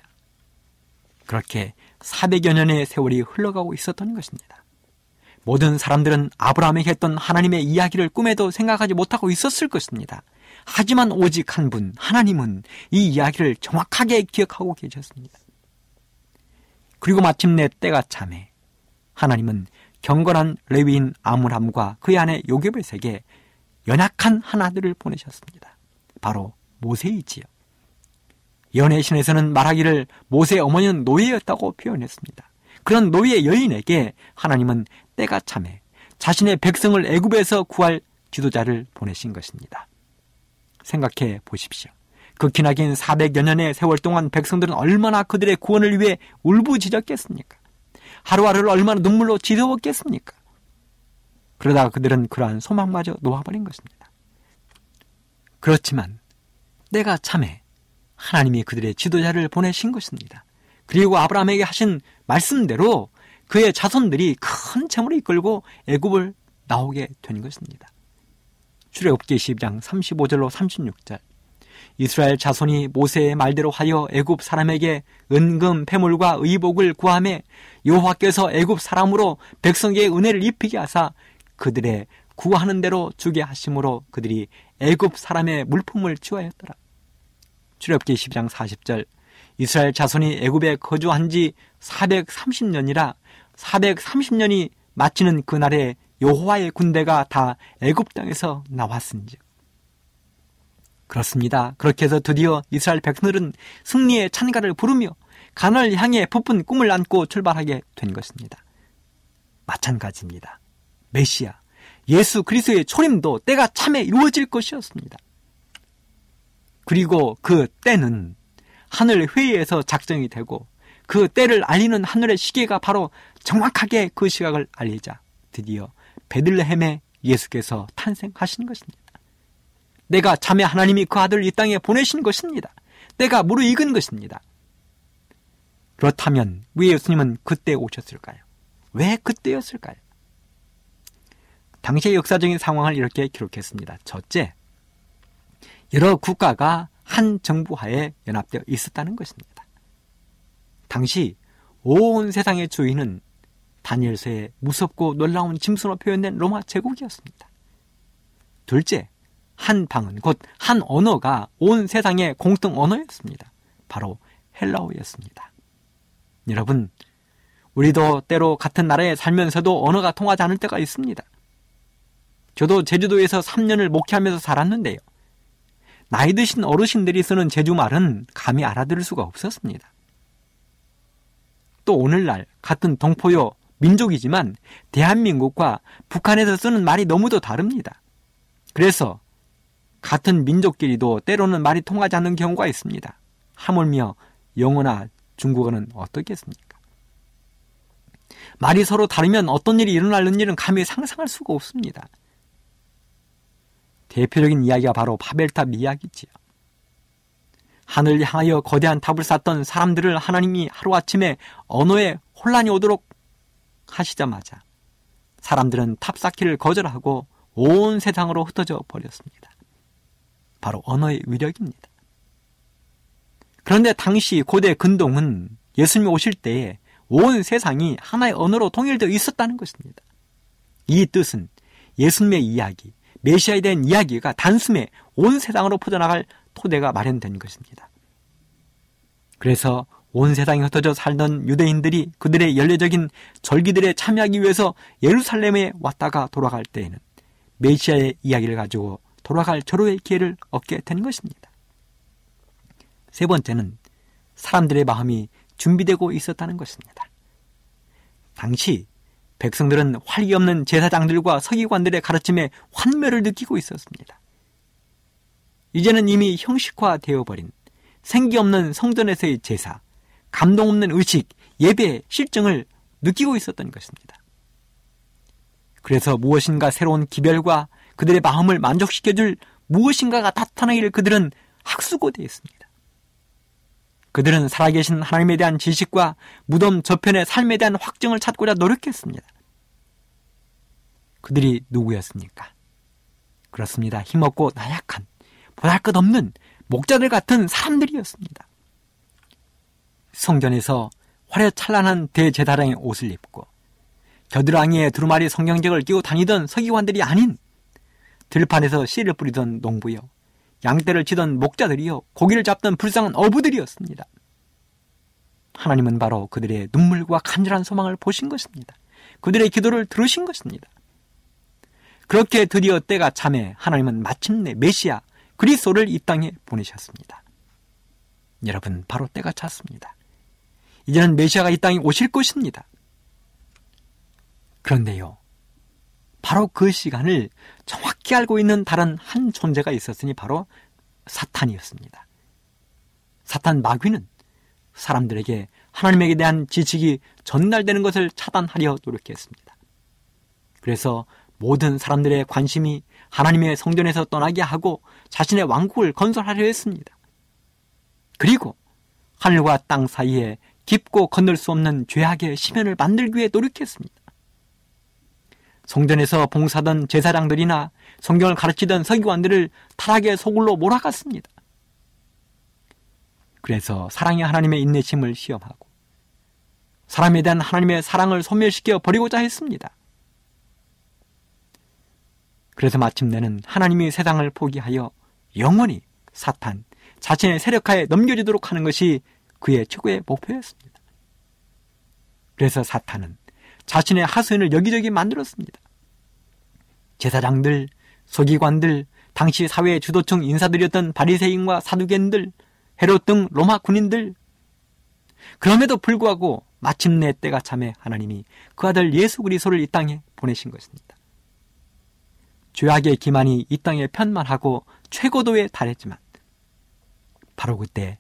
그렇게 400여 년의 세월이 흘러가고 있었던 것입니다. 모든 사람들은 아브라함에게 했던 하나님의 이야기를 꿈에도 생각하지 못하고 있었을 것입니다. 하지만 오직 한 분, 하나님은 이 이야기를 정확하게 기억하고 계셨습니다. 그리고 마침내 때가 참해 하나님은 경건한 레위인 아므람과 그의 아내 요괴벳에게 연약한 하나들을 보내셨습니다. 바로 모세이지요. 연애 신에서는 말하기를 모세의 어머니는 노예였다고 표현했습니다. 그런 노예 여인에게 하나님은 때가 참해 자신의 백성을 애굽에서 구할 지도자를 보내신 것입니다. 생각해 보십시오. 그 기나긴 400여 년의 세월 동안 백성들은 얼마나 그들의 구원을 위해 울부짖었겠습니까? 하루하루를 얼마나 눈물로 지새웠겠습니까? 그러다가 그들은 그러한 소망마저 놓아버린 것입니다. 그렇지만 때가 참해 하나님이 그들의 지도자를 보내신 것입니다. 그리고 아브라함에게 하신 말씀대로 그의 자손들이 큰 재물을 이끌고 애굽을 나오게 된 것입니다. 출애굽기 12장 35절로 36절 이스라엘 자손이 모세의 말대로 하여 애굽 사람에게 은금 패물과 의복을 구함에 여호와께서 애굽 사람으로 백성에게 은혜를 입히게 하사 그들의 구하는 대로 주게 하심으로 그들이 애굽 사람의 물품을 취하였더라. 출애굽기 12장 40절 이스라엘 자손이 애굽에 거주한 지 430년이라 430년이 마치는 그날에 여호와의 군대가 다 애굽 땅에서 나왔은즉 그렇습니다. 그렇게 해서 드디어 이스라엘 백성들은 승리의 찬가를 부르며 가나을 향해 부푼 꿈을 안고 출발하게 된 것입니다. 마찬가지입니다. 메시아, 예수 그리스도의 초림도 때가 참에 이루어질 것이었습니다. 그리고 그 때는 하늘 회의에서 작정이 되고 그 때를 알리는 하늘의 시계가 바로 정확하게 그 시각을 알리자 드디어 베들레헴에 예수께서 탄생하신 것입니다. 내가 자매 하나님이 그 아들을 이 땅에 보내신 것입니다. 때가 무르익은 것입니다. 그렇다면 왜 예수님은 그때 오셨을까요? 왜 그때였을까요? 당시의 역사적인 상황을 이렇게 기록했습니다. 첫째, 여러 국가가 한 정부 하에 연합되어 있었다는 것입니다. 당시 온 세상의 주인은 다니엘서의 무섭고 놀라운 짐승으로 표현된 로마 제국이었습니다. 둘째, 한 방은 곧 한 언어가 온 세상의 공통 언어였습니다. 바로 헬라어였습니다. 여러분, 우리도 때로 같은 나라에 살면서도 언어가 통하지 않을 때가 있습니다. 저도 제주도에서 3년을 목회하면서 살았는데요. 나이 드신 어르신들이 쓰는 제주말은 감히 알아들을 수가 없었습니다. 또 오늘날 같은 동포요 민족이지만 대한민국과 북한에서 쓰는 말이 너무도 다릅니다. 그래서 같은 민족끼리도 때로는 말이 통하지 않는 경우가 있습니다. 하물며 영어나 중국어는 어떻겠습니까? 말이 서로 다르면 어떤 일이 일어나는 일은 감히 상상할 수가 없습니다. 대표적인 이야기가 바로 바벨탑 이야기지요. 하늘을 향하여 거대한 탑을 쌓던 사람들을 하나님이 하루아침에 언어에 혼란이 오도록 하시자마자 사람들은 탑 쌓기를 거절하고 온 세상으로 흩어져 버렸습니다. 바로 언어의 위력입니다. 그런데 당시 고대 근동은 예수님이 오실 때에 온 세상이 하나의 언어로 통일되어 있었다는 것입니다. 이 뜻은 예수님의 이야기, 메시아에 대한 이야기가 단숨에 온 세상으로 퍼져나갈 토대가 마련된 것입니다. 그래서 온 세상에 흩어져 살던 유대인들이 그들의 연례적인 절기들에 참여하기 위해서 예루살렘에 왔다가 돌아갈 때에는 메시아의 이야기를 가지고 돌아갈 절호의 기회를 얻게 된 것입니다. 세 번째는 사람들의 마음이 준비되고 있었다는 것입니다. 당시 백성들은 활기 없는 제사장들과 서기관들의 가르침에 환멸을 느끼고 있었습니다. 이제는 이미 형식화되어 버린 생기 없는 성전에서의 제사, 감동 없는 의식, 예배, 실증을 느끼고 있었던 것입니다. 그래서 무엇인가 새로운 기별과 그들의 마음을 만족시켜줄 무엇인가가 나타나기를 그들은 학수고대했습니다. 그들은 살아계신 하나님에 대한 지식과 무덤 저편의 삶에 대한 확증을 찾고자 노력했습니다. 그들이 누구였습니까? 그렇습니다. 힘없고 나약한, 보잘 것 없는 목자들 같은 사람들이었습니다. 성전에서 화려찬란한 대제사장의 옷을 입고 겨드랑이에 두루마리 성경책을 끼고 다니던 서기관들이 아닌 들판에서 씨를 뿌리던 농부요, 양떼를 치던 목자들이요, 고기를 잡던 불쌍한 어부들이었습니다. 하나님은 바로 그들의 눈물과 간절한 소망을 보신 것입니다. 그들의 기도를 들으신 것입니다. 그렇게 드디어 때가 참해 하나님은 마침내 메시아 그리스도를 이 땅에 보내셨습니다. 여러분 바로 때가 찼습니다. 이제는 메시아가 이 땅에 오실 것입니다. 그런데요. 바로 그 시간을 정확히 알고 있는 다른 한 존재가 있었으니 바로 사탄이었습니다. 사탄 마귀는 사람들에게 하나님에게 대한 지식이 전달되는 것을 차단하려 노력했습니다. 그래서 모든 사람들의 관심이 하나님의 성전에서 떠나게 하고 자신의 왕국을 건설하려 했습니다. 그리고 하늘과 땅 사이에 깊고 건널 수 없는 죄악의 시면을 만들기 위해 노력했습니다. 성전에서 봉사던 제사장들이나 성경을 가르치던 서기관들을 타락의 소굴로 몰아갔습니다. 그래서 사랑의 하나님의 인내심을 시험하고 사람에 대한 하나님의 사랑을 소멸시켜 버리고자 했습니다. 그래서 마침내는 하나님이 세상을 포기하여 영원히 사탄, 자신의 세력하에 넘겨지도록 하는 것이 그의 최고의 목표였습니다. 그래서 사탄은 자신의 하수인을 여기저기 만들었습니다. 제사장들, 서기관들, 당시 사회 주도층 인사들이었던 바리새인과 사두개인들, 헤롯 등 로마 군인들. 그럼에도 불구하고 마침내 때가 참에 하나님이 그 아들 예수 그리스도를 이 땅에 보내신 것입니다. 죄악의 기만이 이 땅에 편만하고 최고도에 달했지만 바로 그때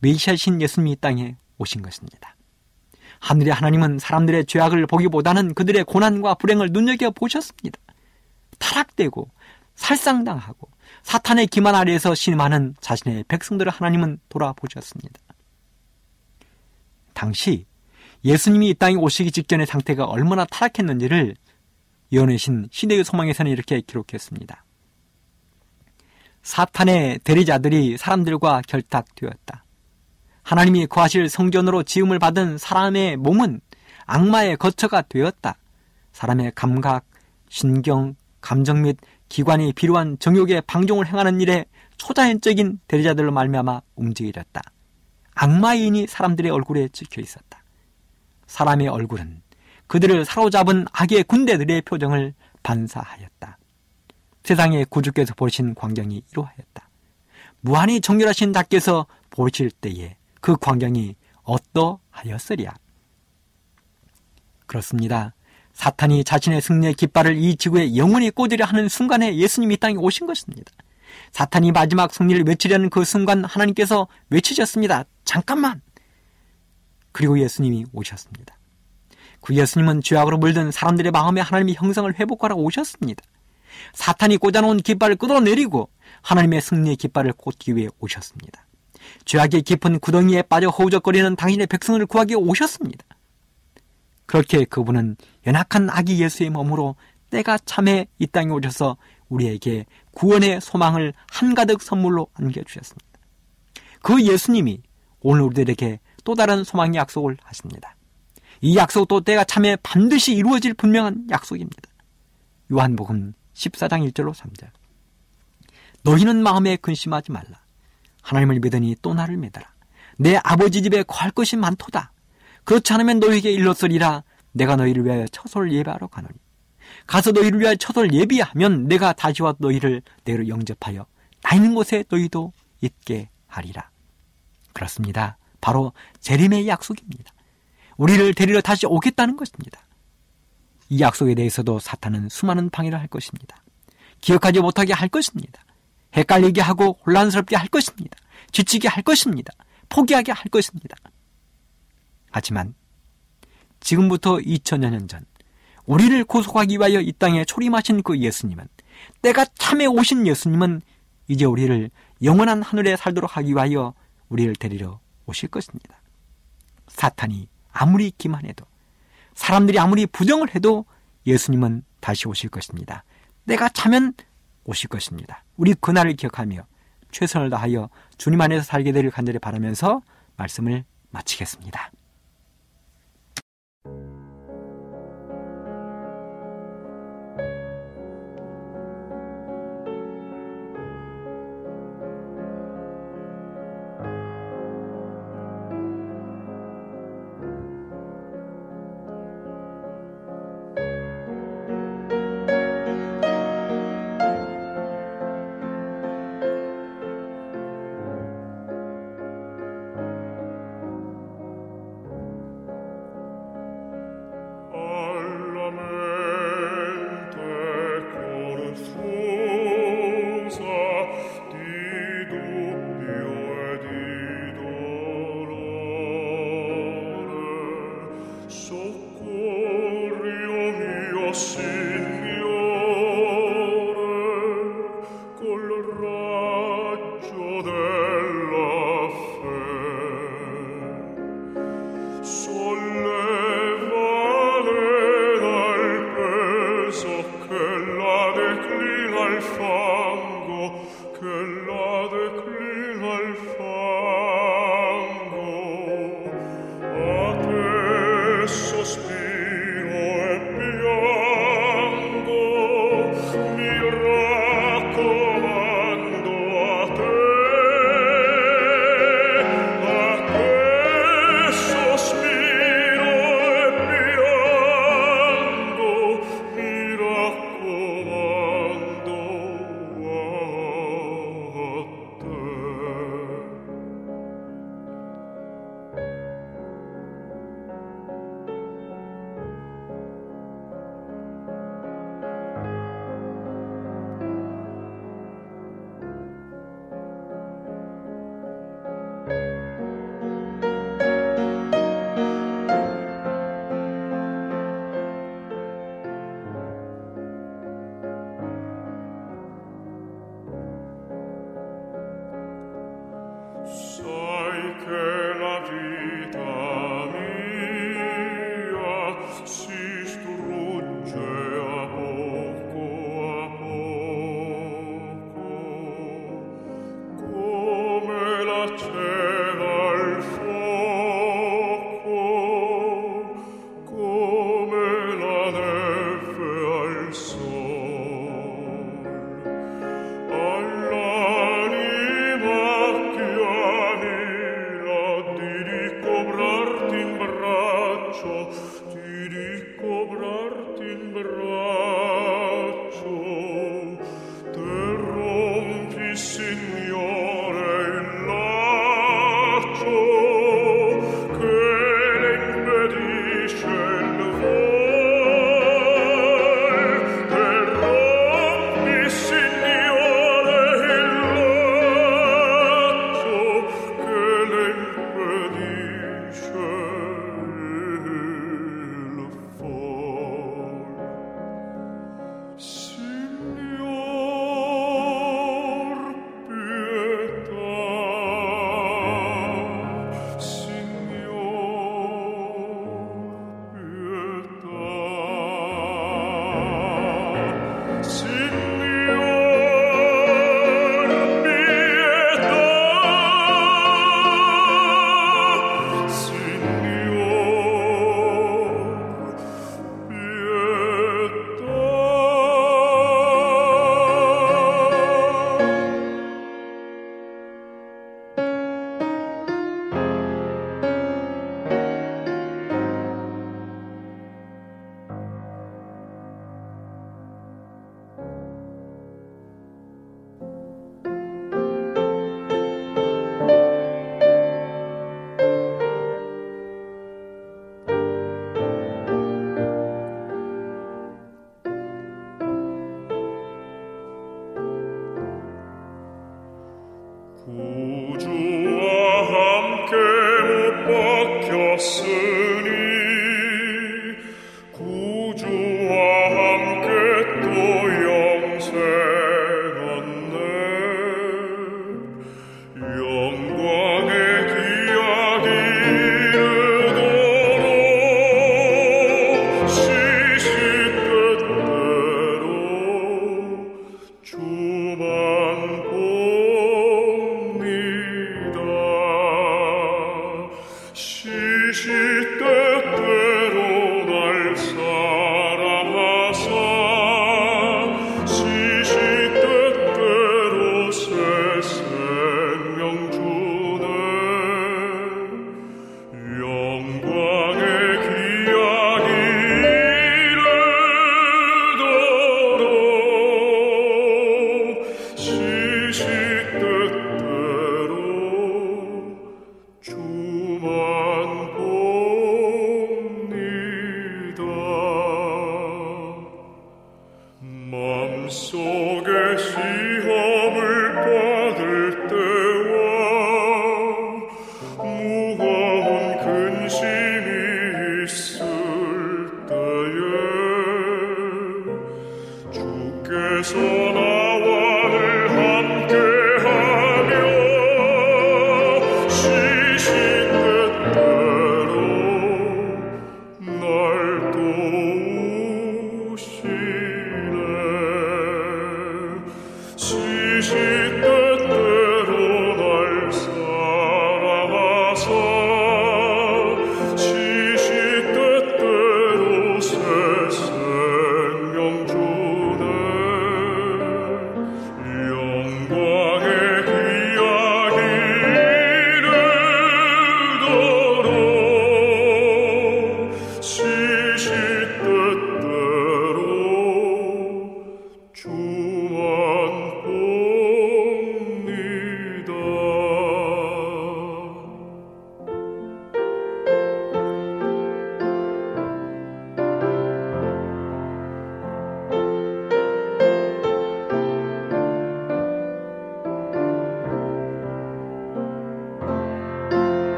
메시아신 예수님이 이 땅에 오신 것입니다. 하늘의 하나님은 사람들의 죄악을 보기보다는 그들의 고난과 불행을 눈여겨 보셨습니다. 타락되고 살상당하고 사탄의 기만 아래에서 신임하는 자신의 백성들을 하나님은 돌아보셨습니다. 당시 예수님이 이 땅에 오시기 직전의 상태가 얼마나 타락했는지를 예언의신 시대의 소망에서는 이렇게 기록했습니다. 사탄의 대리자들이 사람들과 결탁되었다. 하나님이 거하실 성전으로 지음을 받은 사람의 몸은 악마의 거처가 되었다. 사람의 감각, 신경, 감정 및 기관이 필요한 정욕의 방종을 행하는 일에 초자연적인 대리자들로 말미암아 움직이렸다. 악마인이 사람들의 얼굴에 찍혀 있었다. 사람의 얼굴은 그들을 사로잡은 악의 군대들의 표정을 반사하였다. 세상의 구주께서 보신 광경이 이러하였다. 무한히 정렬하신 자께서 보실 때에 그 광경이 어떠하였으랴. 그렇습니다. 사탄이 자신의 승리의 깃발을 이 지구에 영원히 꽂으려 하는 순간에 예수님이 땅에 오신 것입니다. 사탄이 마지막 승리를 외치려는 그 순간 하나님께서 외치셨습니다. 잠깐만! 그리고 예수님이 오셨습니다. 그 예수님은 죄악으로 물든 사람들의 마음에 하나님의 형성을 회복하러 오셨습니다. 사탄이 꽂아놓은 깃발을 끌어내리고 하나님의 승리의 깃발을 꽂기 위해 오셨습니다. 죄악의 깊은 구덩이에 빠져 허우적거리는 당신의 백성을 구하기 오셨습니다. 그렇게 그분은 연약한 아기 예수의 몸으로 때가 참에 이 땅에 오셔서 우리에게 구원의 소망을 한가득 선물로 안겨주셨습니다. 그 예수님이 오늘 우리들에게 또 다른 소망의 약속을 하십니다. 이 약속도 때가 참에 반드시 이루어질 분명한 약속입니다. 요한복음 14장 1절로 3절. 너희는 마음에 근심하지 말라. 하나님을 믿으니 또 나를 믿어라. 내 아버지 집에 거할 것이 많도다. 그렇지 않으면 너희에게 일렀으리라. 내가 너희를 위하여 처소를 예배하러 가노니. 가서 너희를 위하여 처소를 예비하면 내가 다시 와 너희를 내로 영접하여 나 있는 곳에 너희도 있게 하리라. 그렇습니다. 바로 재림의 약속입니다. 우리를 데리러 다시 오겠다는 것입니다. 이 약속에 대해서도 사탄은 수많은 방해를 할 것입니다. 기억하지 못하게 할 것입니다. 헷갈리게 하고 혼란스럽게 할 것입니다. 지치게 할 것입니다. 포기하게 할 것입니다. 하지만 지금부터 2000여 년 전 우리를 구속하기 위하여 이 땅에 초림하신 그 예수님은 때가 참에 오신 예수님은 이제 우리를 영원한 하늘에 살도록 하기 위하여 우리를 데리러 오실 것입니다. 사탄이 아무리 기만해도 사람들이 아무리 부정을 해도 예수님은 다시 오실 것입니다. 때가 차면 오실 것입니다. 우리 그날을 기억하며 최선을 다하여 주님 안에서 살게 되길 간절히 바라면서 말씀을 마치겠습니다. raggio del